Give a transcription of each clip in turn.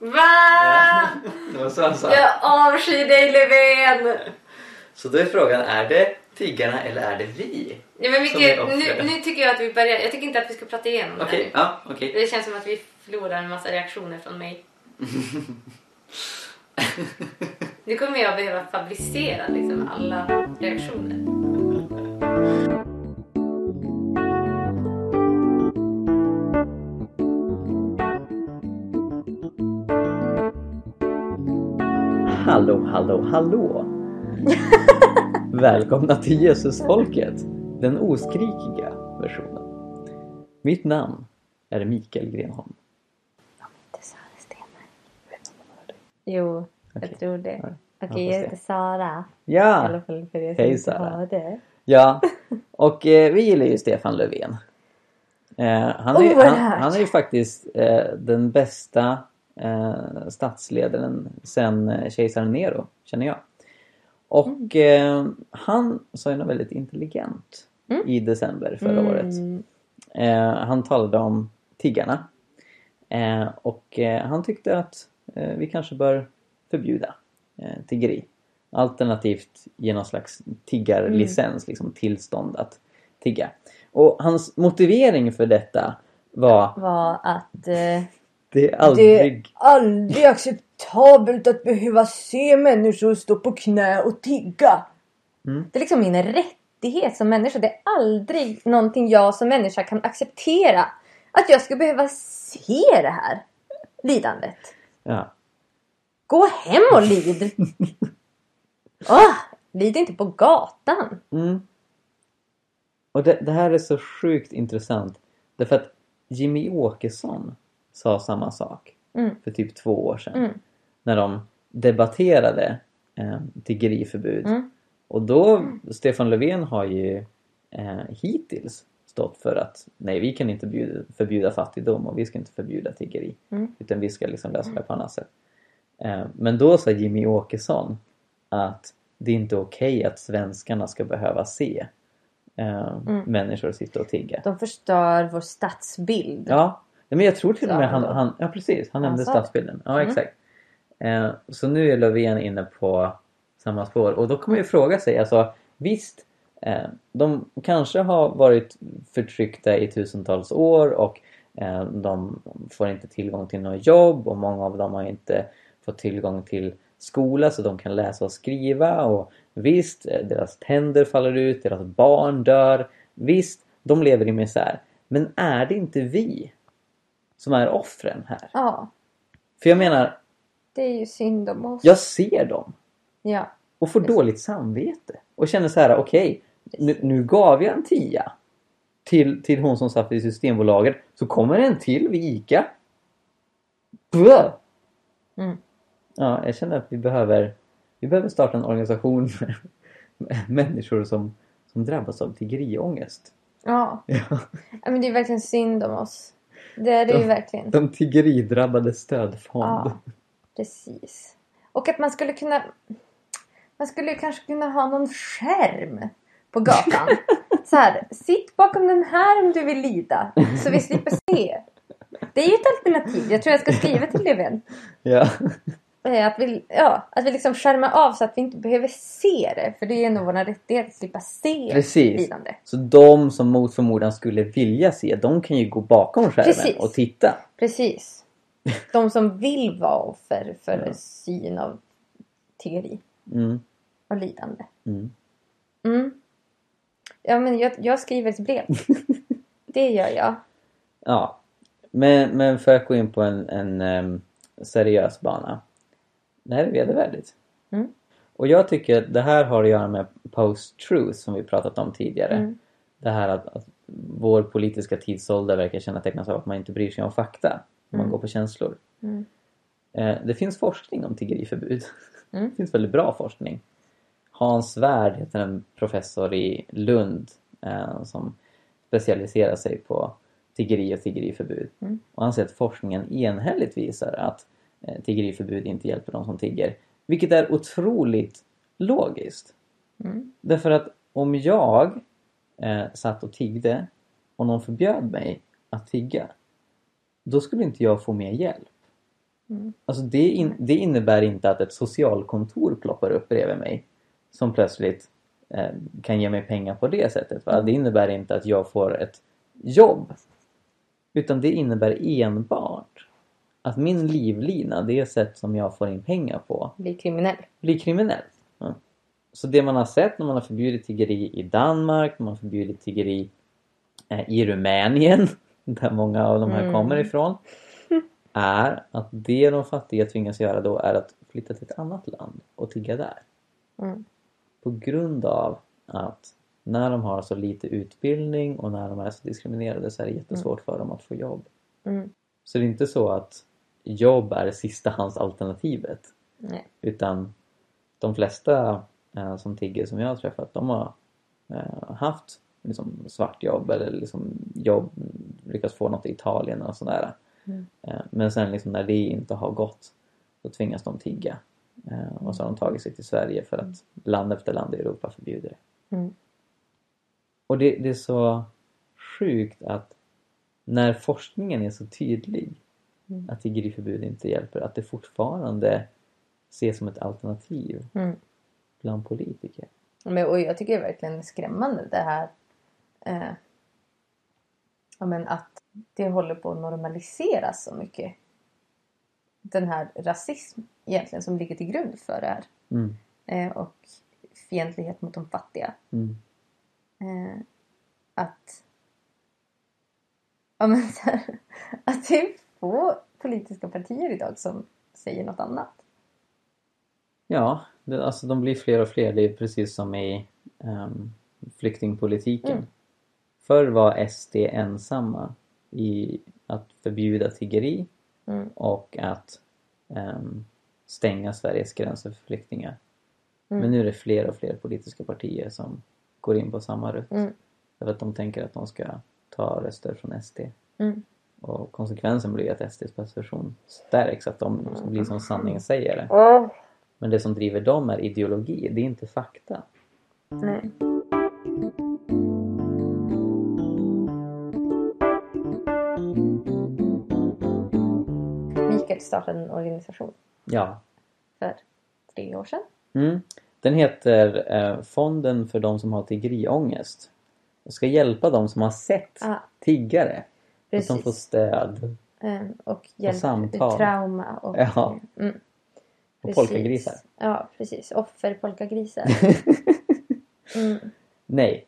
Va? Det var. Jag avskyr dig Löfven! Så då är frågan, är det tiggarna eller är det vi? Ja, men offren. nu, nu tycker jag att vi börjar. Jag tycker inte att vi ska prata igenom det Okej, här. ja, okej. Det känns som att vi förlorar en massa reaktioner från mig. Nu kommer jag behöva fabricera liksom alla reaktioner. Hallå, hallå, hallå! Välkomna till Jesusfolket, den oskrikiga versionen. Mitt namn är Mikael Grenholm. Det sa det stämmer. Jo, jag Okej. tror det. Ja, Okej, får jag heter Sara. I Ja, alla fall för er som Hej, inte Sara. hörde. ja. Och eh, vi gillar ju Stefan Löfven. Eh, han, är, han, Oerhört. han är ju faktiskt eh, den bästa eh, statsledaren sen eh, kejsaren Nero, känner jag. Och eh, han sa ju något väldigt intelligent Mm. i december förra året. Mm. Eh, han talade om tiggarna. Eh, och eh, han tyckte att eh, vi kanske bör förbjuda eh, tiggeri. Alternativt ge någon slags tiggarlicens, liksom tillstånd att tigga. Och hans motivering för detta var Var att det är aldrig... aldrig acceptabelt att behöva se människor stå på knä och tigga. det är liksom min rättighet som människa. Det är aldrig någonting jag som människa kan acceptera. Att jag ska behöva se det här lidandet. Ja. Gå hem och lid! Åh, lid inte på gatan. Mm. Och det, det här är så sjukt intressant. Därför att Jimmy Åkesson sa samma sak Mm. för typ två år sedan. Mm. När de debatterade eh, tiggeriförbud. Mm. Och då, Stefan Löfven har ju eh, hittills stått för att nej, vi kan inte bjuda, förbjuda fattigdom och vi ska inte förbjuda tiggeri. Mm. Utan vi ska liksom lösa det på annat sätt. Eh, men då sa Jimmy Åkesson att det är inte okej att svenskarna ska behöva se eh, Mm. människor sitta och tigga. De förstör vår stadsbild. Ja, nej, men jag tror till och med han, han ja precis, han nämnde stadsbilden. Ja Mm. exakt. Eh, så nu är Löfven inne på samma spår och då kommer jag fråga sig, alltså visst, eh, de kanske har varit förtryckta i tusentals år och eh, de får inte tillgång till något jobb och många av dem har inte fått tillgång till skola så de kan läsa och skriva och visst, deras tänder faller ut, deras barn dör. Visst, de lever i misär. Men är det inte vi som är offren här? Ja, För jag menar, det är ju synd om oss. jag ser dem Ja. och får dåligt samvete och känner så här: okej, nu, nu gav jag en tia till, till hon som satt i Systembolaget så kommer en till vid ICA. Blah! Mm. Ja, jag känner att vi behöver vi behöver starta en organisation med, med människor som, som drabbas av tiggeriångest. Ja. ja, men det är verkligen synd om oss. Det är det ju De- verkligen. De tiggeridrabbade stödfond. Ja, precis. Och att man skulle kunna... Man skulle kanske kunna ha någon skärm på gatan. Så här, sitt bakom den här om du vill lida. Så vi slipper se. Det är ju ett alternativ. Jag tror jag ska skriva till Löfven. Ja. Eh, Att vi, ja, att vi liksom skärmar av så att vi inte behöver se det. För det är nog vår rättighet att slippa se Precis. lidande. Så de som mot förmodan skulle vilja se, de kan ju gå bakom skärmen Precis. och titta. Precis. De som vill vara offer för Ja. syn av tiggeri Mm. och lidande. Mm. Mm. Ja, men jag, jag skriver ett brev. Det gör jag. Ja. Men, men för att gå in på en, en em, seriös bana. Det här är vedervärdigt. Mm. Och jag tycker att det här har att göra med post-truth som vi pratat om tidigare. Mm. Det här att, att vår politiska tidsålder verkar kännetecknas av att man inte bryr sig om fakta. Man Mm. går på känslor. Mm. Eh, det finns forskning om tiggeriförbud. Mm. Det finns väldigt bra forskning. Hans Svärd heter en professor i Lund eh, som specialiserar sig på tiggeri och tiggeriförbud. Mm. Och han säger att forskningen enhälligt visar att tiggeriförbud inte hjälper de som tigger. Vilket är otroligt logiskt. Mm. Därför att om jag eh, satt och tiggde och någon förbjöd mig att tigga då skulle inte jag få mer hjälp. Mm. Alltså det, in, det innebär inte att ett socialkontor ploppar upp bredvid mig som plötsligt eh, kan ge mig pengar på det sättet. Va? Det innebär inte att jag får ett jobb. Utan det innebär enbart att min livlina, det sätt som jag får in pengar på, Bli kriminell. blir kriminell. Ja. Så det man har sett när man har förbjudit tiggeri i Danmark, när man har förbjudit tiggeri eh, i Rumänien, där många av de här Mm. kommer ifrån, är att det de fattiga tvingas göra då är att flytta till ett annat land och tigga där. Mm. På grund av att när de har så lite utbildning och när de är så diskriminerade så är det jättesvårt för dem att få jobb. Mm. Så det är inte så att jobb är sistahandsalternativet. Nej. Utan de flesta eh, som tigger som jag har träffat de har eh, haft liksom, svartjobb eller liksom, jobb, lyckats få något i Italien och sådär. Mm. Eh, men sen liksom, när det inte har gått då tvingas de tigga. Eh, och så har de tagit sig till Sverige för att land efter land i Europa förbjuder det. Mm. Och det, det är så sjukt att när forskningen är så tydlig Mm. att tiggeriförbud inte hjälper, att det fortfarande ses som ett alternativ Mm. bland politiker. Men, och jag tycker det är verkligen skrämmande det här eh, ja, men att det håller på att normaliseras så mycket. Den här rasism egentligen som ligger till grund för det här. Mm. Eh, och fientlighet mot de fattiga. Mm. Eh, att ja, men, här, att det är få politiska partier idag som säger något annat. Ja, det, alltså de blir fler och fler. Det är precis som i um, flyktingpolitiken. Mm. Förr var SD ensamma i att förbjuda tiggeri Mm. och att ehm, stänga Sveriges gränser för flyktingar. Mm. Men nu är det fler och fler politiska partier som går in på samma rutt. Mm. Därför att de tänker att de ska ta röster från SD. Mm. Och konsekvensen blir att SDs position stärks, att de blir som sanningen säger det. Men det som driver dem är ideologi, det är inte fakta. Nej. Mikael startade en organisation Ja. för tre år sedan. Mm. Den heter eh, Fonden för de som har tiggeriångest. Och ska hjälpa de som har sett Ah, tiggare. Att de precis. får stöd. Eh, och hjälp samtal. ur trauma. Och, Ja. mm, Och precis. polkagrisar. Ja, precis. Offer polkagrisar. Mm. Nej.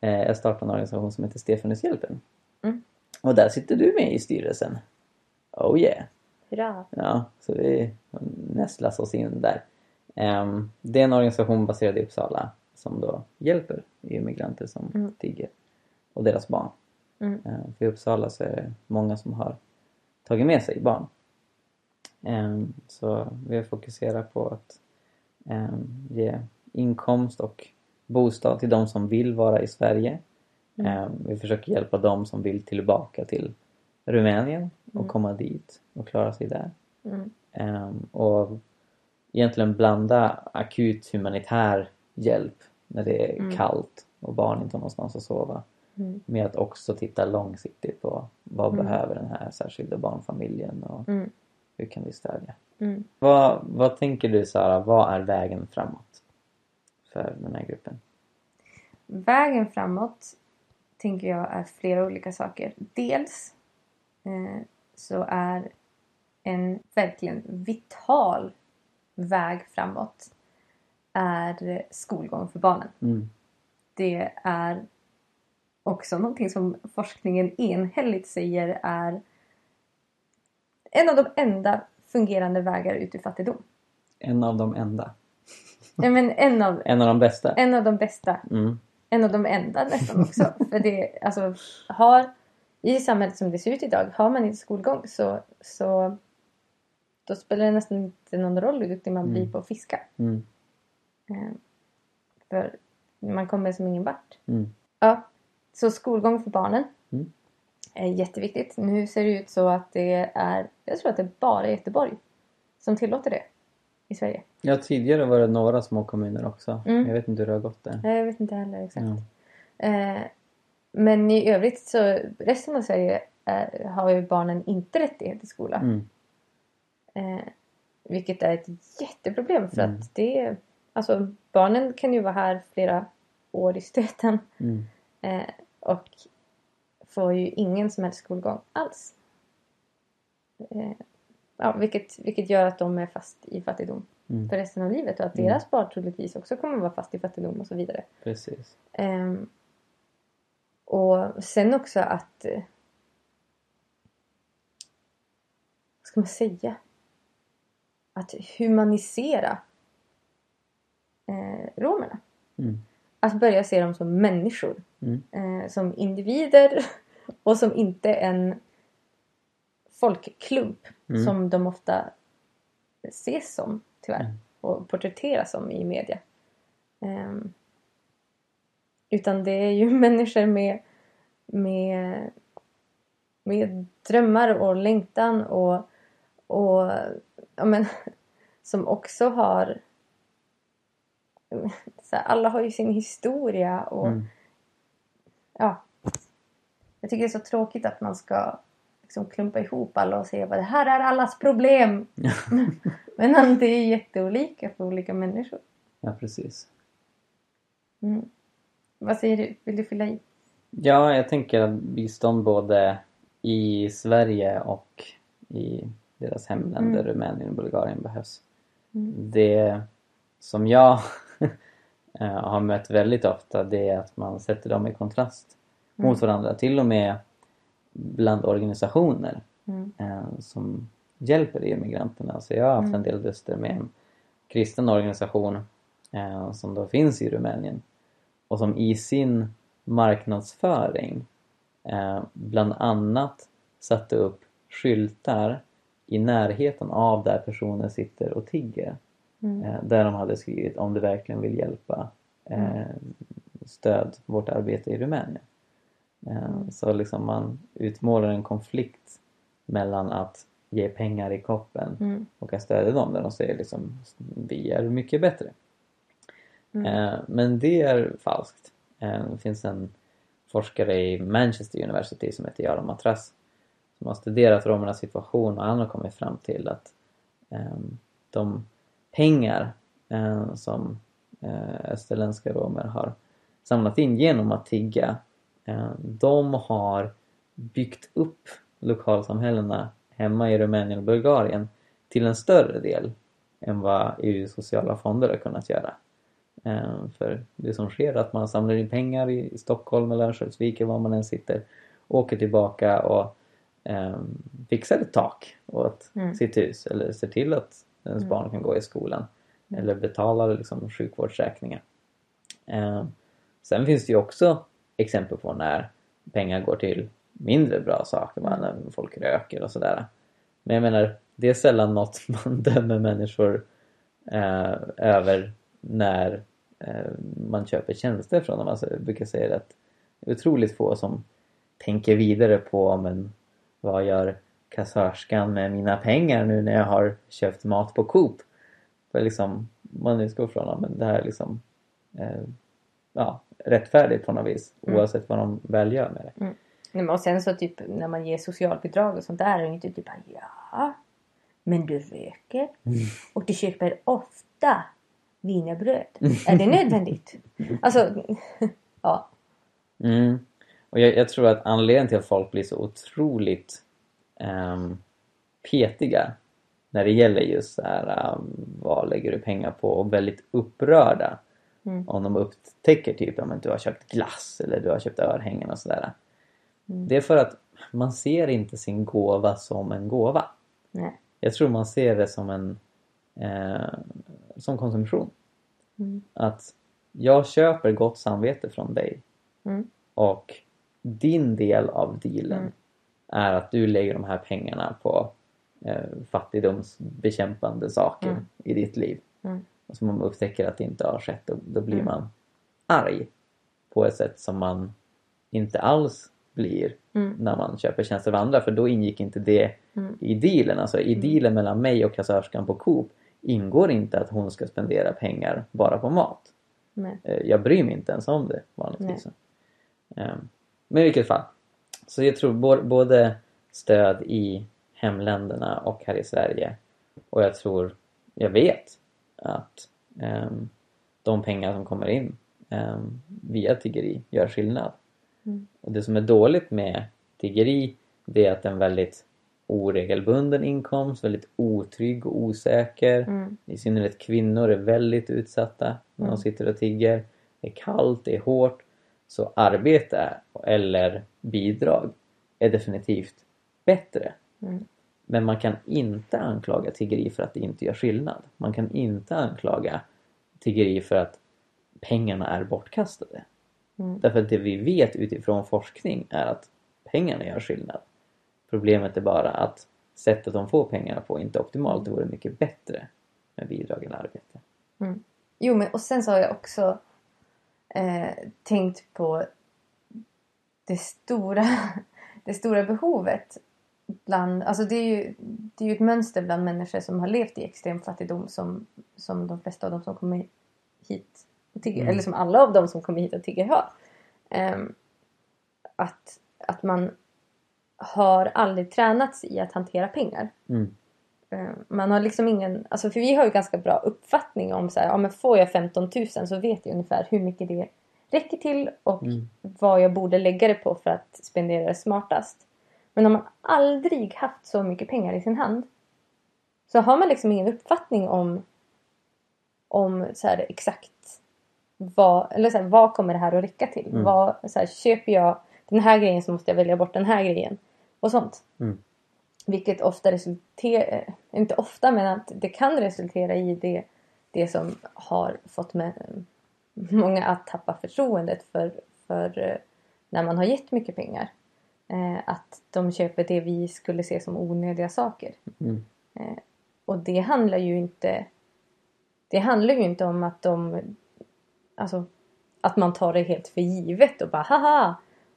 Eh, jag startade en organisation som heter Stefanushjälpen. Mm. Och där sitter du med i styrelsen. Oh yeah. Hurra. Ja, så vi nästlas oss in där. Ehm, det är en organisation baserad i Uppsala som då hjälper immigranter som Mm. tigger och deras barn. Mm. Ehm, för i Uppsala så är det många som har tagit med sig barn. Ehm, så vi fokuserar på att ehm, ge inkomst och bostad till de som vill vara i Sverige. Mm. Ehm, vi försöker hjälpa de som vill tillbaka till Rumänien och Mm. komma dit och klara sig där. Mm. Och egentligen blanda akut humanitär hjälp när det är Mm. kallt och barn inte har någonstans att sova Mm. med att också titta långsiktigt på vad Mm. behöver den här särskilda barnfamiljen och Mm. hur kan vi stödja? Mm. Vad, vad tänker du Sara, vad är vägen framåt för den här gruppen? Vägen framåt tänker jag är flera olika saker. Dels eh, så är en verkligen vital väg framåt är skolgång för barnen. Mm. Det är också någonting som forskningen enhälligt säger är en av de enda fungerande vägar ut ur fattigdom. En av de enda. Nej, men en, av, En av de bästa. en av de bästa Mm. en av de enda nästan också. För det, alltså, har, I samhället som det ser ut idag, har man inte skolgång så, så då spelar det nästan inte någon roll hur duktig man Mm. blir på att fiska. Mm. Eh, för man kommer som ingen vart. Mm. Ja, så skolgång för barnen Mm. är jätteviktigt. Nu ser det ut så att det är, jag tror att det är bara Göteborg som tillåter det i Sverige. Ja, tidigare var det några små kommuner också. Mm. Jag vet inte hur det har gått där. Jag vet inte heller exakt. Ja. Eh, men i övrigt så resten av Sverige eh, har ju barnen inte rättighet till skola. Mm. Eh, vilket är ett jätteproblem för Mm. att det Alltså barnen kan ju vara här flera år i stöten. Mm. Eh, och får ju ingen som helst skolgång alls. Eh, ja, vilket, vilket gör att de är fast i fattigdom Mm. för resten av livet och att Mm. deras barn troligtvis också kommer vara fast i fattigdom och så vidare. Precis. Ehm, och sen också att... eh, Vad ska man säga? Att humanisera eh, romerna. Mm. Att börja se dem som människor. Mm. Eh, som individer och som inte en folkklump Mm. som de ofta ses som tyvärr Mm. och porträtteras som i media. Ehm, utan det är ju människor med, med, med drömmar och längtan och, och ja, men, som också har så här, alla har ju sin historia och Mm. ja. Jag tycker det är så tråkigt att man ska liksom klumpa ihop alla och säga att det här är allas problem. Men det är jätteolika för olika människor. Ja, precis. Mm. Vad säger du? Vill du fylla i? Ja, jag tänker att bistånd både i Sverige och i deras hemländer, Mm. Rumänien och Bulgarien behövs. Mm. Det som jag eh, har mött väldigt ofta det är att man sätter dem i kontrast Mm. mot varandra. Till och med bland organisationer Mm. eh, som hjälper immigranterna. Så jag har haft Mm. en del duster med en kristen organisation eh, som då finns i Rumänien och som i sin marknadsföring eh, bland annat satte upp skyltar i närheten av där personer sitter och tigger. Mm. Eh, där de hade skrivit om du verkligen vill hjälpa eh, stöd vårt arbete i Rumänien. Eh, så liksom man utmålar en konflikt mellan att ge pengar i koppen Mm. och att stödja dem där de säger liksom vi är mycket bättre. Mm. Eh, men det är falskt. Eh, det finns en forskare i Manchester University som heter Jaron Matras som har studerat romernas situation och han har kommit fram till att eh, de pengar eh, som eh, österländska romer har samlat in genom att tigga eh, de har byggt upp lokalsamhällena hemma i Rumänien och Bulgarien till en större del än vad EUs sociala fonder har kunnat göra. Eh, För det som sker är att man samlar in pengar i i Stockholm eller Örnsköldsvik eller var man än sitter, åker tillbaka och eh, fixar ett tak åt Mm. sitt hus eller ser till att ens barn kan gå i skolan eller betalar liksom sjukvårdsräkningar. Eh, sen finns det ju också exempel på när pengar går till mindre bra saker, mm. när folk röker och sådär. Men jag menar, det är sällan något man dömer människor eh, över när eh, man köper tjänster från dem. Alltså, jag brukar säga att det är otroligt få som tänker vidare på men vad gör kassörskan med mina pengar nu när jag har köpt mat på Coop? För liksom, man utgår från men det här är liksom eh, ja, rättfärdigt på något vis Mm. oavsett vad de väl gör med det. Nej, men Och sen så typ när man ger socialbidrag och sånt där är det inte typ ja, men du röker och du köper ofta wienerbröd. Är det nödvändigt? Alltså, ja. Mm. Och jag, jag tror att anledningen till att folk blir så otroligt ehm, petiga när det gäller just så här, um, vad lägger du pengar på och väldigt upprörda Mm. om de upptäcker typ att du har köpt glass eller du har köpt örhängen och sådär. Mm. Det är för att man ser inte sin gåva som en gåva. Nej. Jag tror man ser det som en eh, som konsumtion. Mm. Att jag köper gott samvete från dig Mm. och din del av dealen Mm. Är att du lägger de här pengarna på eh, fattigdomsbekämpande saker Mm. i ditt liv. Mm. Och så man upptäcker att det inte har skett, då, då blir Mm. man arg på ett sätt som man inte alls blir Mm. när man köper tjänster av andra för då ingick inte det Mm. i dealen. Alltså i dealen mellan mig och kassörskan på Coop ingår inte att hon ska spendera pengar bara på mat. Nej. Eh, Jag bryr mig inte ens om det vanligtvis. Ehm, Men i vilket fall. Så jag tror både stöd i hemländerna och här i Sverige Och jag tror, jag vet att ehm, de pengar som kommer in ehm, via tiggeri gör skillnad. Mm. Och det som är dåligt med tiggeri det är att en väldigt oregelbunden inkomst, väldigt otrygg och osäker. Mm. I synnerhet kvinnor är väldigt utsatta när de Mm. sitter och tigger. Det är kallt, det är hårt. Så arbete eller bidrag är definitivt bättre. Mm. Men man kan inte anklaga tiggeri för att det inte gör skillnad. Man kan inte anklaga tiggeri för att pengarna är bortkastade. Mm. Därför att det vi vet utifrån forskning är att pengarna gör skillnad. Problemet är bara att sättet de får pengarna på inte är optimalt. Det vore mycket bättre med bidrag eller arbete. Jo, men och sen så har jag också eh, tänkt på det stora, det stora behovet bland, alltså det är ju det är ju ett mönster bland människor som har levt i extrem fattigdom som, som de flesta av dem som kommer hit och tigger, Mm. eller som alla av dem som kommer hit och tigger har. Ehm, att, att man har aldrig tränats i att hantera pengar. Mm. Eh, Man har liksom ingen, alltså för vi har ju ganska bra uppfattning om så här, ja men får jag 15 000 så vet jag ungefär hur mycket det räcker till och Mm. vad jag borde lägga det på för att spendera det smartast. Men om man aldrig haft så mycket pengar i sin hand så har man liksom ingen uppfattning om, om så här, exakt vad, eller så här, vad kommer det här att räcka till? Mm. Vad, så här, köper jag den här grejen så måste jag välja bort den här grejen och sånt. Mm. Vilket ofta resulterar, inte ofta men att det kan resultera i det, det som har fått med, många att tappa förtroendet för, för eh, när man har gett mycket pengar. Eh, att de köper det vi skulle se som onödiga saker. Mm. Eh, och det handlar ju inte det handlar ju inte om att de alltså att man tar det helt för givet och bara haha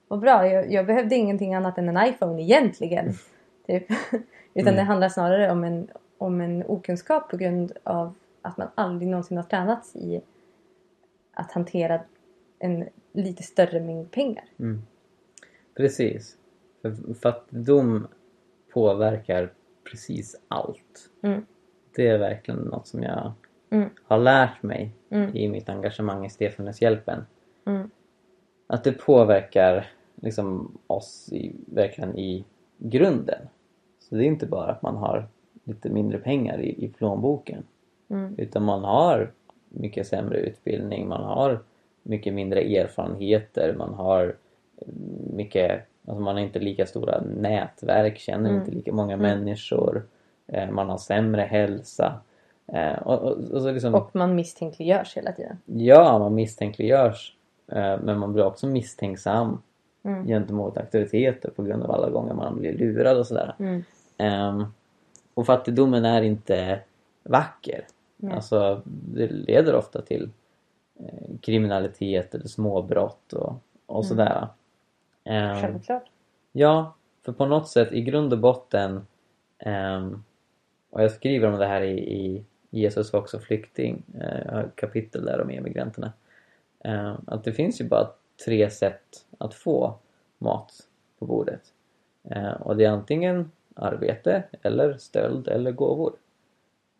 vad bra jag, jag behövde ingenting annat än en iPhone egentligen. Typ. Utan Mm. det handlar snarare om en, om en okunskap på grund av att man aldrig någonsin har tränats i att hantera en lite större mängd pengar. Mm. Precis. För fattigdom påverkar precis allt. Mm. Det är verkligen något som jag Mm. har lärt mig Mm. i mitt engagemang i Stefanhushjälpen. Mm. Att det påverkar liksom oss i, verkligen i grunden. Så det är inte bara att man har lite mindre pengar i, i plånboken. Mm. Utan man har mycket sämre utbildning, man har mycket mindre erfarenheter, man har mycket, alltså man har inte lika stora nätverk, känner Mm. inte lika många Mm. människor, eh, man har sämre hälsa. Eh, och, och, och så liksom, Och man misstänkliggörs hela tiden. Ja, man misstänkliggörs. Eh, men man blir också misstänksam Mm. gentemot auktoriteter på grund av alla gånger man blir lurad och sådär. Mm. Ehm, och fattigdomen är inte vacker. Nej. Alltså, det leder ofta till eh, kriminalitet eller småbrott och, och Mm. sådär. Ehm, Självklart. Ja, för på något sätt i grund och botten ehm, och jag skriver om det här i, i Jesus var också flykting, eh, jag har ett kapitel där om emigranterna. Att det finns ju bara tre sätt att få mat på bordet. Ehm, och det är antingen arbete eller stöld eller gåvor.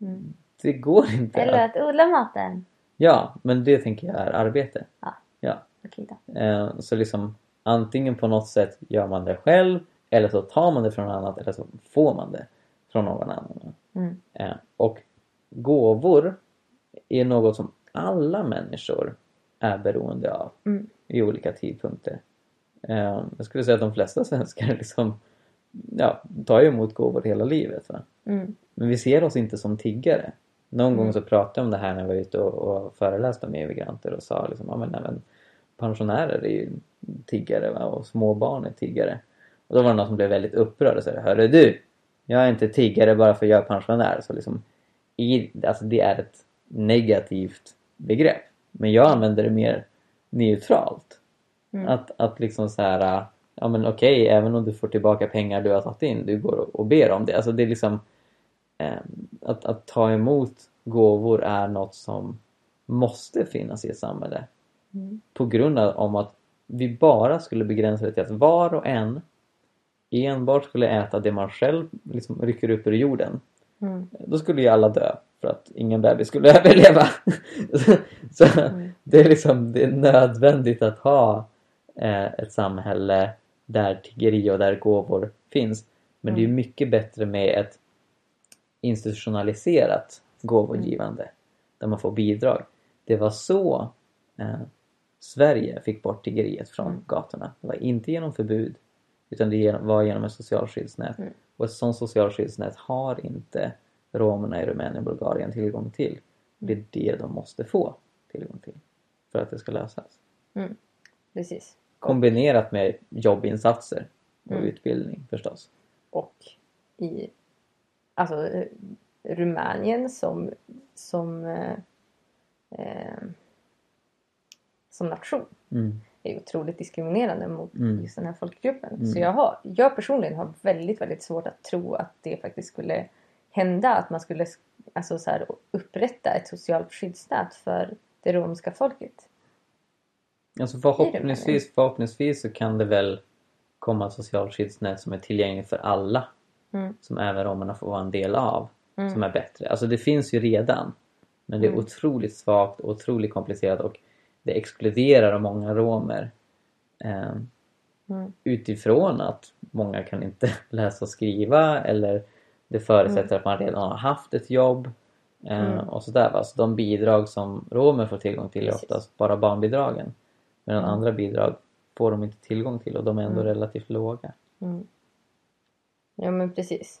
Mm. Det går inte Eller att... odla maten. Ja, men det tänker jag är arbete. Ja. Ja. Okej då. Eh, Så liksom antingen på något sätt gör man det själv eller så tar man det från någon annat eller så får man det från någon annan. Mm. Eh, Och gåvor är något som alla människor är beroende av Mm. i olika tidpunkter. Eh, Jag skulle säga att de flesta svenskar liksom, ja, tar ju emot gåvor hela livet. Mm. Men vi ser oss inte som tiggare. Någon Mm. gång så pratade jag om det här när jag var ute och, och föreläste om emigranter och sa liksom, ja men även pensionärer är ju tiggare va? och småbarn är tiggare. Och då var det någon som blev väldigt upprörd och sa Hörru du! Jag är inte tiggare bara för att jag är pensionär. Så liksom, i, alltså det är ett negativt begrepp. Men jag använder det mer neutralt. Mm. Att, att liksom så här, ja men okej, även om du får tillbaka pengar du har tagit in, du går och, och ber om det. Alltså det är liksom eh, att, att ta emot gåvor är något som måste finnas i ett samhälle. Mm. På grund av om att vi bara skulle begränsa det till att var och en enbart skulle äta det man själv liksom rycker upp ur jorden Mm. Då skulle ju alla dö för att ingen bebis skulle överleva. så Mm. det är liksom det är nödvändigt att ha ett samhälle där tiggeri och där gåvor finns. Men det är Mm. mycket bättre med ett institutionaliserat gåvogivande där man får bidrag. Det var så eh, Sverige fick bort tiggeriet från Mm. gatorna. Det var inte genom förbud utan det var genom ett socialskyddsnät. Mm. Och ett sådant socialskyddsnät har inte romerna i Rumänien och Bulgarien tillgång till. Det är det de måste få tillgång till för att det ska lösas. Precis. Kombinerat med jobbinsatser och Mm. utbildning förstås. Och i alltså, Rumänien som, som, eh, eh, som nation Mm. är otroligt diskriminerande mot Mm. just den här folkgruppen. Mm. Så jag, har, jag personligen har väldigt, väldigt svårt att tro att det faktiskt skulle hända. Att man skulle alltså, så här, upprätta ett socialt skyddsnät för det romska folket. Alltså förhoppningsvis, förhoppningsvis så kan det väl komma ett socialt skyddsnät som är tillgängligt för alla. Mm. Som även romerna får vara en del av. Mm. Som är bättre. Alltså det finns ju redan. Men det är Mm. otroligt svagt och otroligt komplicerat och det exkluderar många romer. Eh, Mm. utifrån att många kan inte läsa och skriva eller det förutsätter att man redan har haft ett jobb eh, Mm. och sådär. va. Så de bidrag som romer får tillgång till är oftast bara barnbidragen. Medan Mm. andra bidrag får de inte tillgång till och de är ändå Mm. relativt låga. Mm. Ja men precis.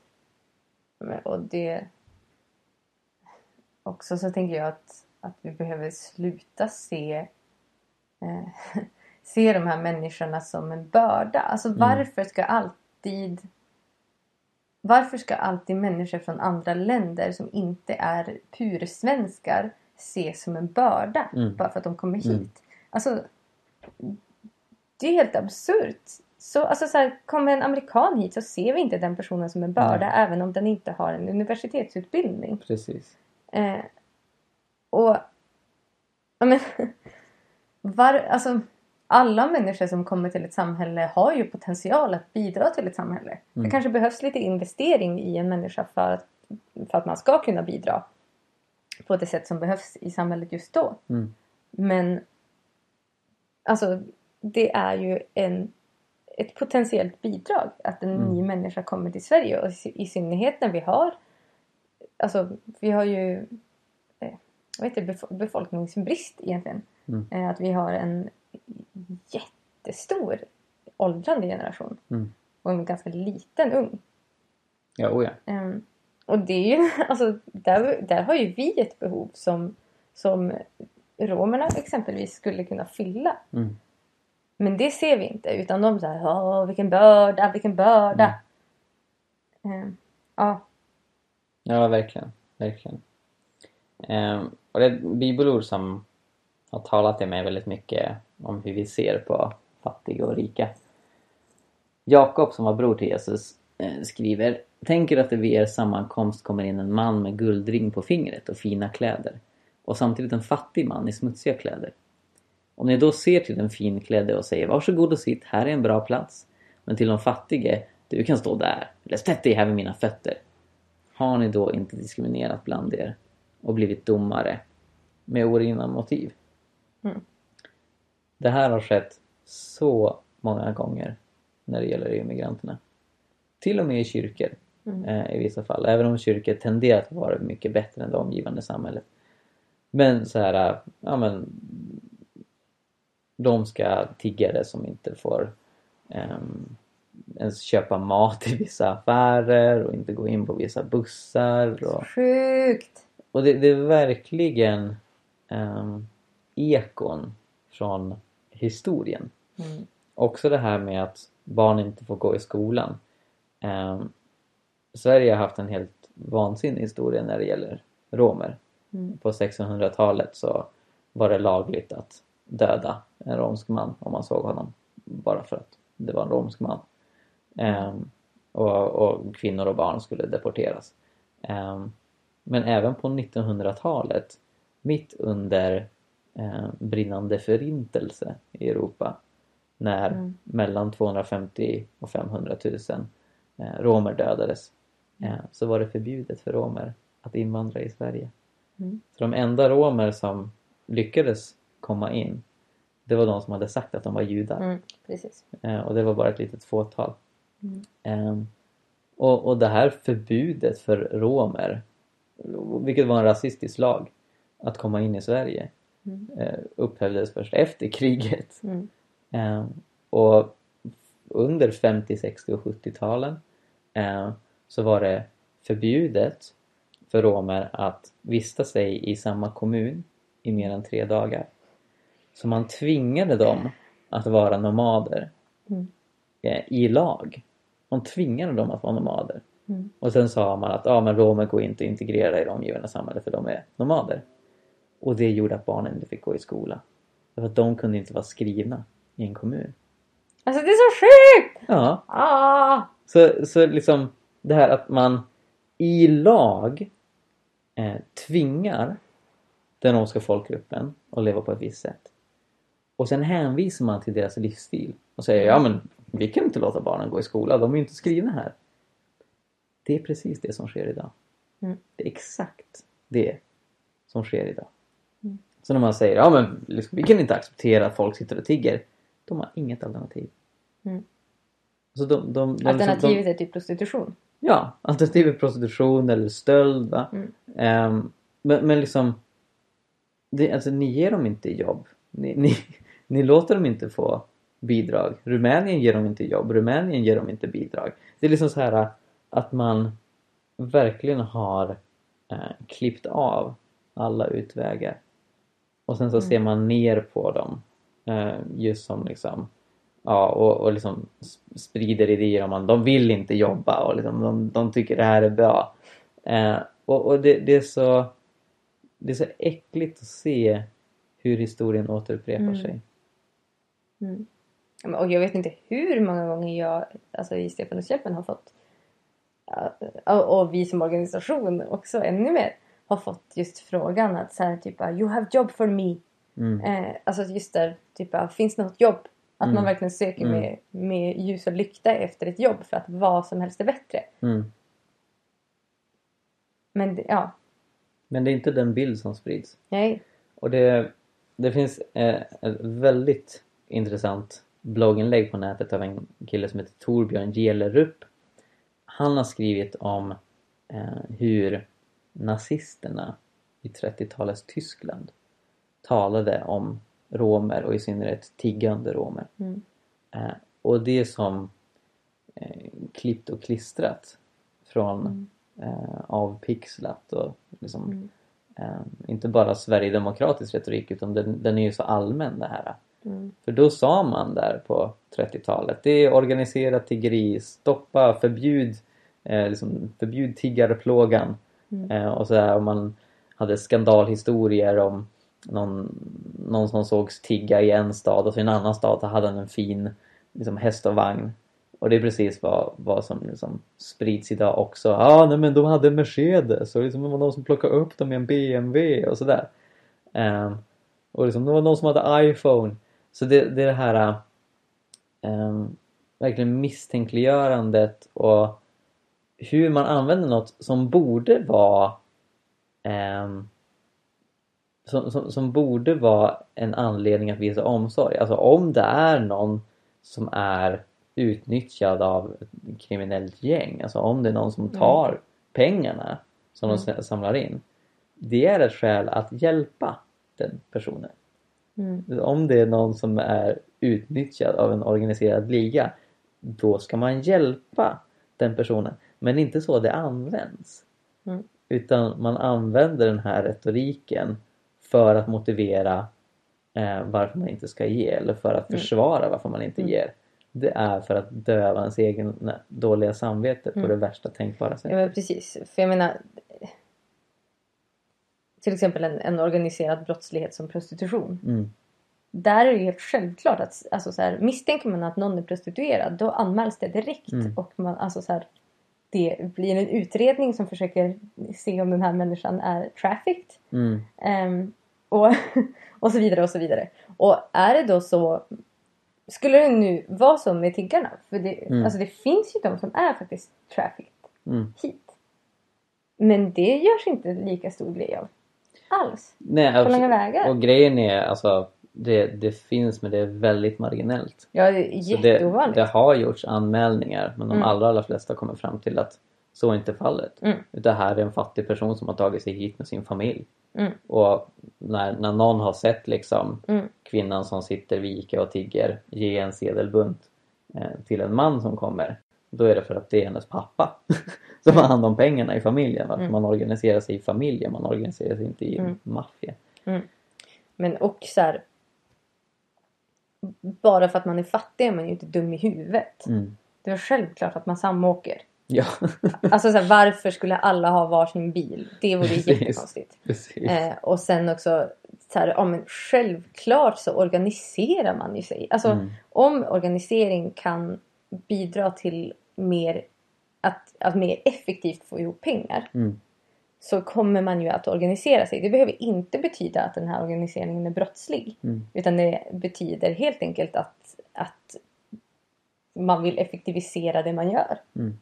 Och det... Också så tänker jag att, att vi behöver sluta se eh, se de här människorna som en börda. Alltså Mm. varför ska alltid varför ska alltid människor från andra länder som inte är pursvenskar ses som en börda Mm. bara för att de kommer hit? Mm. Alltså, det är helt absurt. Så, alltså så här, kommer en amerikan hit så ser vi inte den personen som en börda Nej. även om den inte har en universitetsutbildning. Precis. Eh, och ja, men, var, alltså, alla människor som kommer till ett samhälle har ju potential att bidra till ett samhälle. Det Mm. kanske behövs lite investering i en människa för att, för att man ska kunna bidra på det sätt som behövs i samhället just då. Mm. Men alltså, det är ju en, ett potentiellt bidrag att en Mm. ny människa kommer till Sverige och i, synnerhet när vi har alltså vi har ju eh, vad heter det, befo- befolkningsbrist egentligen. Mm. Eh, att vi har en jättestor åldrande generation Mm. och en ganska liten ung. Ja, oh ja. Ehm, och det är ju, alltså, där, där har ju vi ett behov som, som romerna exempelvis skulle kunna fylla. Mm. Men det ser vi inte utan de säger Åh, vilken börda, vilken börda. Ehm, ja, Ja, verkligen. verkligen. Ehm, och det är ett bibelord som har talat till mig väldigt mycket om hur vi ser på fattiga och rika. Jakob, som var bror till Jesus, eh, skriver Tänker att det vid er sammankomst kommer in en man med guldring på fingret och fina kläder och samtidigt en fattig man i smutsiga kläder. Om ni då ser till den finklädde och säger Varsågod och sitt, här är en bra plats. Men till de fattige, du kan stå där, eller sätt dig här vid mina fötter. Har ni då inte diskriminerat bland er och blivit domare med orinna motiv? Mm. Det här har skett så många gånger när det gäller immigranterna. Till och med i kyrkor Mm. eh, i vissa fall. Även om kyrkor tenderar att vara mycket bättre än det omgivande samhället. Men så här, äh, ja men de ska tiggare som inte får ehm, ens köpa mat i vissa affärer och inte gå in på vissa bussar. Och, sjukt. och det, det är verkligen um, ekon från historien. Mm. Också det här med att barn inte får gå i skolan. Ehm, Sverige har haft en helt vansinnig historia när det gäller romer. Mm. På 1600-talet så var det lagligt att döda en romsk man om man såg honom. Bara för att det var en romsk man. Ehm, och, och kvinnor och barn skulle deporteras. Ehm, men även på 1900-talet, mitt under eh, brinnande förintelse i Europa, när Mm. mellan 250 och 500 000 eh, romer dödades eh, så var det förbjudet för romer att invandra i Sverige. Mm. Så de enda romer som lyckades komma in det var de som hade sagt att de var judar. Mm, precis. Eh, och det var bara ett litet fåtal. Mm. Eh, och, och det här förbudet för romer, vilket var en rasistisk lag, att komma in i Sverige Mm. eh, upphävdes först efter kriget. Mm. Eh, och under 50-, 60 och 70-talen eh, så var det förbjudet för romer att vistas sig i samma kommun i mer än tre dagar. Så man tvingade dem att vara nomader Mm. eh, i lag. Man tvingade dem att vara nomader. Mm. Och sen sa man att ja, men romer går inte att integrera i det omgivande samhället för de är nomader. Och det gjorde att barnen inte fick gå i skola. För att de kunde inte vara skrivna i en kommun. Alltså det är så sjukt! Ja, Ah! så, så liksom det här att man i lag eh, tvingar den romska folkgruppen att leva på ett visst sätt. Och sen hänvisar man till deras livsstil och säger ja men vi kan inte låta barnen gå i skola, de är ju inte skrivna här. Det är precis det som sker idag. Mm. Det är exakt det som sker idag. Mm. Så när man säger ja men liksom, vi kan inte acceptera att folk sitter och tigger. De har inget alternativ. Mm. Så de, de, de, Alternativet de, är typ prostitution. Ja, alternativet prostitution eller stöld. Va? Mm. Ehm, men, men liksom, det, alltså, ni ger dem inte jobb. Ni, ni, ni låter dem inte få bidrag. Rumänien ger dem inte jobb. Rumänien ger dem inte bidrag. Det är liksom så här att man verkligen har eh, klippt av alla utvägar. Och sen så Mm. ser man ner på dem. Eh, just som liksom Ja, och, och liksom sp- sprider idéer om att de vill inte jobba och liksom de, de tycker det här är bra. Eh, och och det, det är så det är så äckligt att se hur historien återupprepar Mm. sig. Mm. Och jag vet inte hur många gånger jag alltså i Stefanushjälpen har fått och vi som organisation också ännu mer har fått just frågan att så här typ You have job for me. Mm. Eh, alltså just där typ finns det något jobb? Att Mm. man verkligen söker Mm. med, med ljus och lykta efter ett jobb för att vad som helst är bättre. Mm. Men det- ja, Men det är inte den bild som sprids. nej. Och det, det finns eh, ett väldigt intressant blogginlägg på nätet av en kille som heter Torbjörn Gelerup. Han har skrivit om eh, hur nazisterna i 30-talets Tyskland talade om romer och i synnerhet tiggande romer. Mm. Eh, och det är som eh, klippt och klistrat från eh, avpixlat och liksom Mm. eh, inte bara sverigedemokratisk retorik utan den, den är ju så allmän det här. Mm. För då sa man där på 30-talet, det är organiserat tiggeri, stoppa, förbjud, eh, liksom, förbjud tiggarplågan. Mm. Eh, och så här, och man hade skandalhistorier om någon, någon som sågs tigga i en stad och så i en annan stad så hade han en fin liksom, häst och vagn. Och det är precis vad, vad som liksom sprids idag också. Ja, ah, nej men de hade en Mercedes och liksom, det var någon som plockade upp dem i en BMW och sådär. Um, och liksom, det var någon som hade iPhone. Så det, det är det här um, verkligen misstänkliggörandet och hur man använder något som borde vara um, som, som, som borde vara en anledning att visa omsorg. Alltså om det är någon som är utnyttjad av ett kriminellt gäng, alltså om det är någon som tar pengarna som de s- samlar in. Det är ett skäl att hjälpa den personen. Mm. Om det är någon som är utnyttjad av en organiserad liga, då ska man hjälpa den personen. Men inte så det används. Mm. Utan man använder den här retoriken för att motivera eh, varför man inte ska ge eller för att Mm. försvara varför man inte Mm. ger. Det är för att döva ens egen dåliga samvete på Mm. det värsta tänkbara Ja sättet. men precis. För jag menar till exempel en, en organiserad brottslighet som prostitution. Mm. Där är det helt självklart att alltså så här, misstänker man att någon är prostituerad då anmäls det direkt. Mm. Och man, alltså så här, det blir en utredning som försöker se om den här människan är trafficked. Mm. Ehm, och, och så vidare och så vidare. Och är det då så skulle det nu vara så med tiggarna? För det, Mm. alltså det finns ju de som är faktiskt trafficked Mm. hit. Men det görs inte lika stor grej av. Alls. Nej, På långa vägar. Och grejen är alltså det, det finns men det är väldigt marginellt. Ja, det är Så det, jätteovanligt. det har gjorts anmälningar men de Mm. allra, allra flesta kommer fram till att så är inte fallet. Mm. Utan här är en fattig person som har tagit sig hit med sin familj. Mm. Och när, när någon har sett liksom Mm. kvinnan som sitter vid Ica och tigger ge en sedelbunt eh, till en man som kommer. Då är det för att det är hennes pappa som har hand om pengarna i familjen. Mm. man organiserar sig i familjen, man organiserar sig inte i Mm. maffia. Men och så här, Bara för att man är fattig är man ju inte dum i huvudet. Mm. Det är självklart att man samåker. Ja, Alltså så här, varför skulle alla ha varsin bil? Det vore Precis. jättekonstigt. precis. Eh, och sen också så här, ja, men självklart så organiserar man ju sig. Alltså Mm. om organisering kan bidra till mer att, att mer effektivt få ihop pengar Mm. Så kommer man ju att organisera sig. Det behöver inte betyda att den här organiseringen är brottslig. Mm. Utan det betyder helt enkelt att, att man vill effektivisera det man gör. Mm.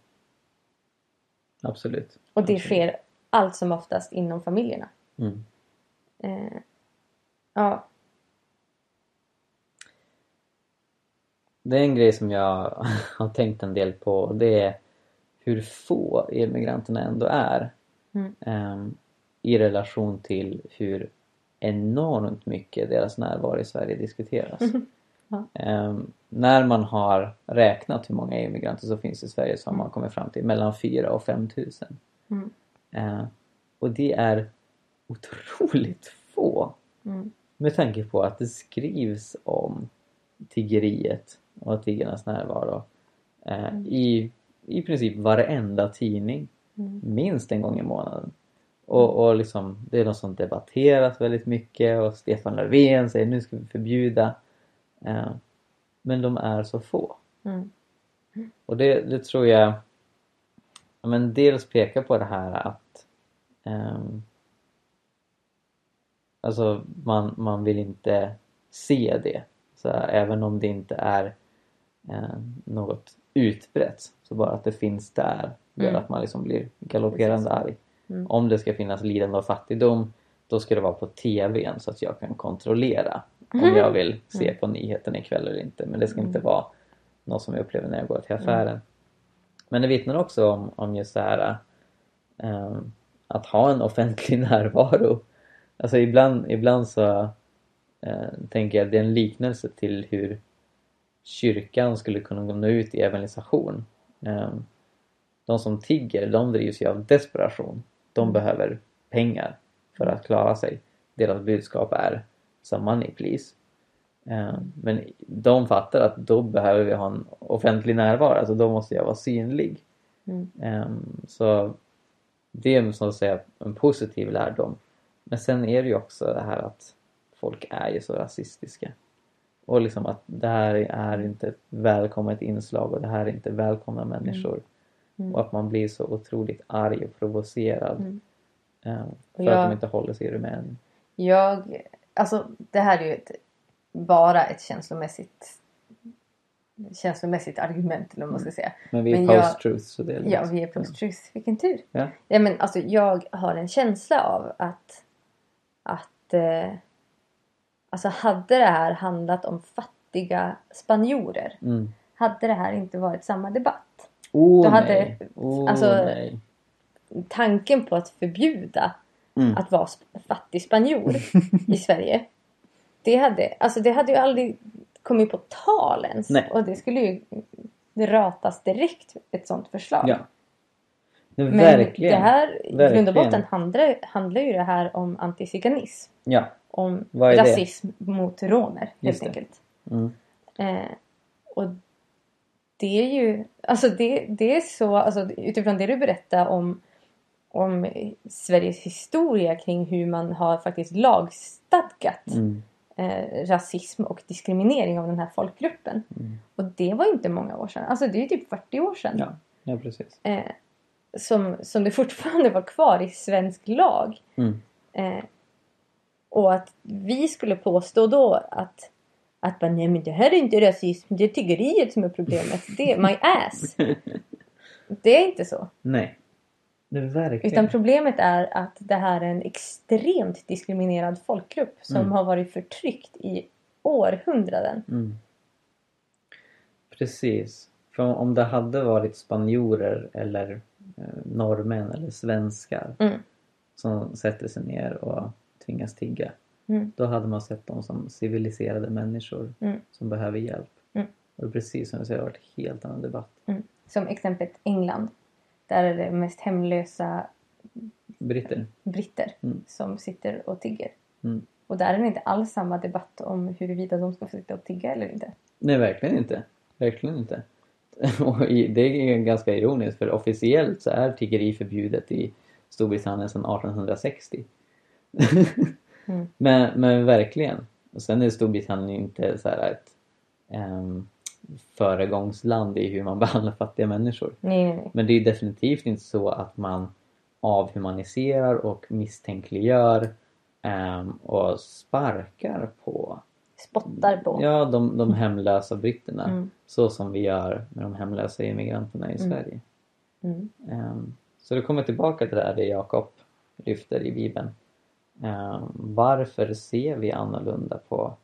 Absolut. Och det Absolut. sker allt som oftast inom familjerna. Mm. Eh, ja, Det är en grej som jag har tänkt en del på det är hur få immigranterna ändå är. Mm. ehm, I relation till hur enormt mycket deras närvaro i Sverige diskuteras. Ja. Ehm, när man har räknat hur många immigranter som finns i Sverige så har man kommit fram till mellan 4 och 5 tusen. Mm. Ehm, och det är otroligt få. Mm. Med tanke på att det skrivs om tiggeriet och tiggarnas närvaro eh, i, i princip varenda tidning. Mm. Minst en gång i månaden. Och, och liksom, det är något som debatteras väldigt mycket och Stefan Löfven säger nu ska vi förbjuda. Eh, men de är så få. Mm. Och det, det tror jag ja, men dels pekar på det här att ehm, alltså man, man vill inte se det. Så även om det inte är eh, något utbrett så bara att det finns där gör Mm. att man liksom blir galopperande arg. Mm. Om det ska finnas lidande och fattigdom då ska det vara på TVn så att jag kan kontrollera om Mm. jag vill se på nyheten ikväll eller inte. Men det ska inte vara något som jag upplever när jag går till affären. Men det vittnar också om, om just det här ehm, att ha en offentlig närvaro. Alltså ibland, ibland så eh, tänker jag att det är en liknelse till hur kyrkan skulle kunna nå ut i evangelisation. Ehm, de som tigger, de drivs ju av desperation. De behöver pengar för att klara sig. Deras budskap är some money please. Ehm, Men de fattar att då behöver vi ha en offentlig närvaro, alltså då måste jag vara synlig. Mm. Ehm, Så det är så att säga en positiv lärdom. Men sen är det ju också det här att folk är ju så rasistiska. Och liksom att det här är inte ett välkommet inslag och det här är inte välkomna människor. Mm. Och att man blir så otroligt arg och provocerad. Mm. ehm, För jag- att de inte håller sig i Rumänien. Jag, alltså det här är ju ett, bara ett känslomässigt känslomässigt argument eller vad man ska säga. Men vi är post-truth så det är lugnt. Ja, vi är post-truth. Vilken tur. Ja. Ja, men alltså jag har en känsla av att att eh, alltså hade det här handlat om fattiga spanjorer Mm. hade det här inte varit samma debatt. Oh, Då hade-. Oh, alltså- nej. Tanken på att förbjuda Mm. att vara fattig spanjor i Sverige. Det hade, alltså det hade ju aldrig kommit på tal ens. Nej. Och det skulle ju ratas direkt ett sånt förslag. Ja. Men, Men verkligen. det här, i grund och botten handlar, handlar ju det här om antiziganism. Ja. Om är det? rasism mot romer helt enkelt. Mm. Eh, och det är ju, alltså det, det är så, alltså utifrån det du berättar om, om Sveriges historia kring hur man har faktiskt lagstadgat Mm. eh, rasism och diskriminering av den här folkgruppen. Mm. Och det var inte många år sedan, alltså det är typ 40 år sedan. Ja. ja, precis. Eh, som, som det fortfarande var kvar i svensk lag. Mm. Eh, och att vi skulle påstå då att att bara, nej men det här är inte rasism, det är tiggeriet som är problemet. Det är my ass. Det är inte så. Nej. Det verkligen. Utan problemet är att det här är en extremt diskriminerad folkgrupp som Mm. har varit förtryckt i århundraden. Mm. Precis. För om det hade varit spanjorer eller eh, norrmän eller svenskar Mm. som sätter sig ner och tvingas tigga. Mm. Då hade man sett dem som civiliserade människor Mm. som behöver hjälp. Mm. Och precis som du säger, det har varit en helt annan debatt. Mm. Som exemplet England. Där är det mest hemlösa Britter. britter Mm. som sitter och tigger. Och där är det inte alls samma debatt om huruvida de ska få sitta och tigga eller inte. Nej, verkligen inte. Verkligen inte. Och det är ganska ironiskt för officiellt så är tiggeri förbjudet i Storbritannien sedan 1860. Mm. men, men verkligen. Och sen är Storbritannien inte så här ett um, föregångsland i hur man behandlar fattiga människor. Nej, nej, nej. Men det är definitivt inte så att man avhumaniserar och misstänkliggör ehm, och sparkar på Spottar på. Ja, de, de hemlösa britterna. Mm. Så som vi gör med de hemlösa immigranterna i Mm. Sverige. Mm. Ehm, så det kommer tillbaka till det här det Jakob lyfter i Bibeln. Ehm, varför ser vi annorlunda på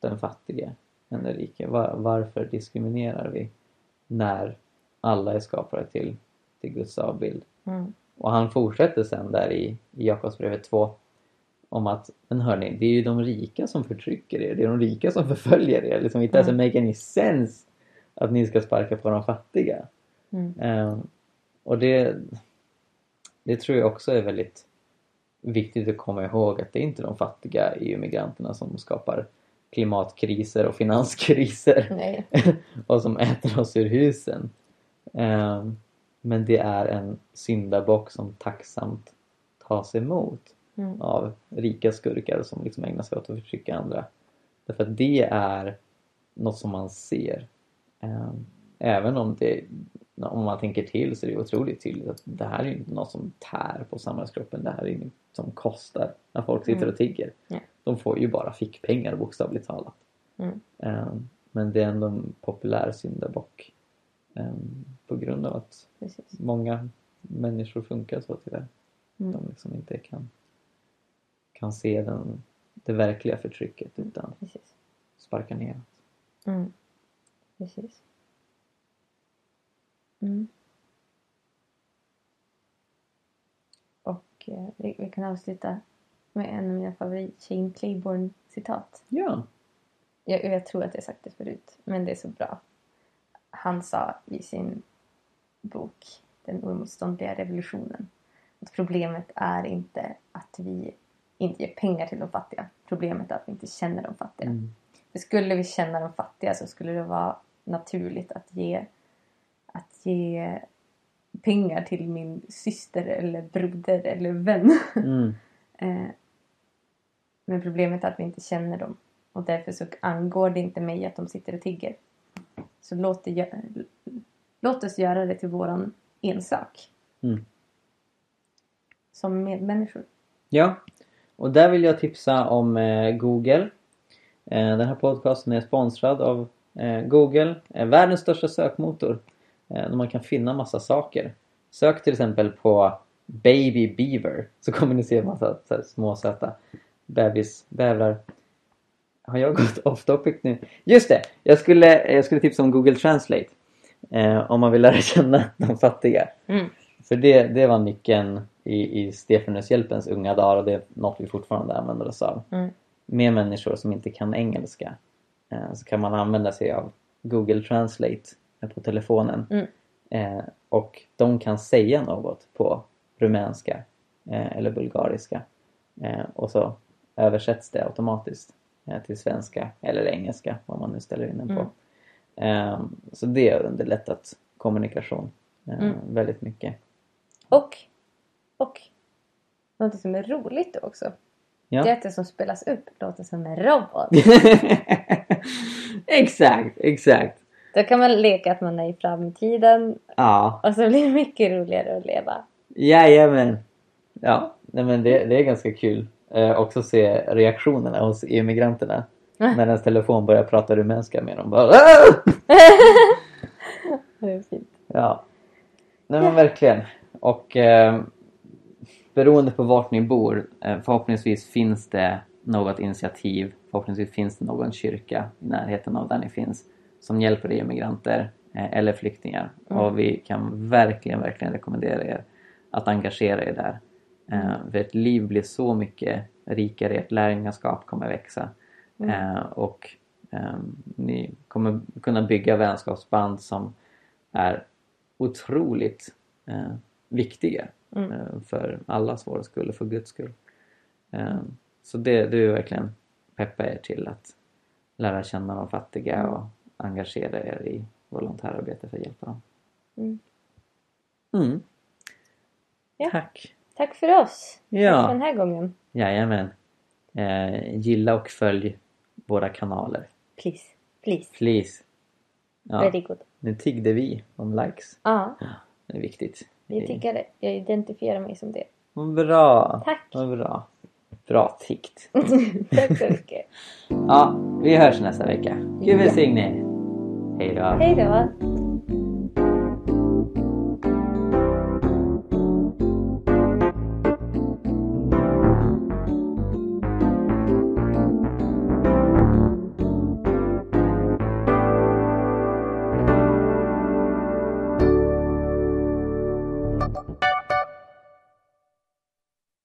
den fattige än den rike? Var, varför diskriminerar vi när alla är skapade till, till Guds avbild? Mm. Och han fortsätter sen där i, i Jakobsbrevet 2 om att, men hörni, det är ju de rika som förtrycker er. Det är de rika som förföljer er. Liksom, it doesn't Mm. make any sense att ni ska sparka på de fattiga. Mm. Ehm, och det, det tror jag också är väldigt viktigt att komma ihåg att det är inte de fattiga EU-migranterna som skapar klimatkriser och finanskriser och som äter oss ur husen. Ehm, men det är en syndabock som tacksamt tas emot Mm. av rika skurkar som liksom ägnar sig åt att förtrycka andra. Därför att det är något som man ser. Ehm, även om det om man tänker till så är det otroligt tydligt att det här är inte något som tär på samhällsgruppen. Det här är inget som kostar när folk sitter Mm. och tigger. Ja. De får ju bara fickpengar bokstavligt talat. Mm. Ehm, men det är ändå en populär syndabock. ehm, på grund av att Precis. många människor funkar så tyvärr. Mm. De liksom inte kan, kan se den, det verkliga förtrycket utan Precis. sparkar ner. Mm. Precis. Mm. Och eh, vi, vi kan avsluta med en av mina favorit Shane Claiborne citat. Ja. Jag, jag tror att jag sagt det förut, men det är så bra. Han sa i sin bok Den oemotståndliga revolutionen att problemet är inte att vi inte ger pengar till de fattiga. Problemet är att vi inte känner de fattiga. Mm. För skulle vi känna de fattiga så skulle det vara naturligt att ge, att ge pengar till min syster eller broder eller vän. Mm. Eh, Men problemet är att vi inte känner dem. Och därför så angår det inte mig att de sitter och tigger. Så låt, det, låt oss göra det till våran ensak. Mm. Som medmänniskor. Ja, och där vill jag tipsa om eh, Google. Eh, den här podcasten är sponsrad av Google, världens största sökmotor. Eh, där man kan finna massa saker. Sök till exempel på Baby Beaver så kommer ni se en massa så här, små söta bebis, bävrar. Har jag gått off topic nu? Just det! Jag skulle, jag skulle tipsa om Google Translate. Eh, om man vill lära känna de fattiga. Mm. För det, det var nyckeln i, i Stefanushjälpens unga dagar och det är något vi fortfarande använder oss av. Mm. Med människor som inte kan engelska eh, så kan man använda sig av Google Translate eh, på telefonen. Mm. Eh, och de kan säga något på rumänska eh, eller bulgariska. Eh, och så översätts det automatiskt eh, till svenska eller engelska vad man nu ställer in den på. Mm. Eh, så det har underlättat kommunikation eh, Mm. väldigt mycket. Och, och något som är roligt också. Ja. Det är att det som spelas upp låter som en robot. exakt, exakt. Då kan man leka att man är i framtiden Ja, och så blir det mycket roligare att leva. jajamän. Ja, nej men det, det är ganska kul. Eh, också se reaktionerna hos immigranterna. Mm. När ens telefon börjar prata rumänska med dem. Bara! Det är fint. ja. Nej men verkligen. och eh, beroende på vart ni bor, eh, förhoppningsvis finns det något initiativ, förhoppningsvis finns det någon kyrka i närheten av där ni finns som hjälper er migranter eh, eller flyktingar. Och vi kan verkligen, verkligen rekommendera er att engagera er där. Eh, för ett liv blir så mycket rikare, ert lärjungaskap kommer växa. Eh, och ni kommer kunna bygga vänskapsband som är otroligt viktiga eh, för allas vår skull och för Guds skull. Så det, det är verkligen peppa er till att lära känna de fattiga och engagera er i volontärarbete för att hjälpa dem. Mm. Mm. Ja. Tack! Tack för oss. Tack för Ja, den här gången. jajamän. Eh, gilla och följ våra kanaler. Please. Please. Please. Ja, Very good. nu tiggde vi om likes. Ja, Det är viktigt. jag tycker det. Jag identifierar mig som det. Bra! Tack. Vad bra. Bra tickt. Tack så mycket. Ja, vi hörs nästa vecka. Gud välsigne er. Hej då. Hej då.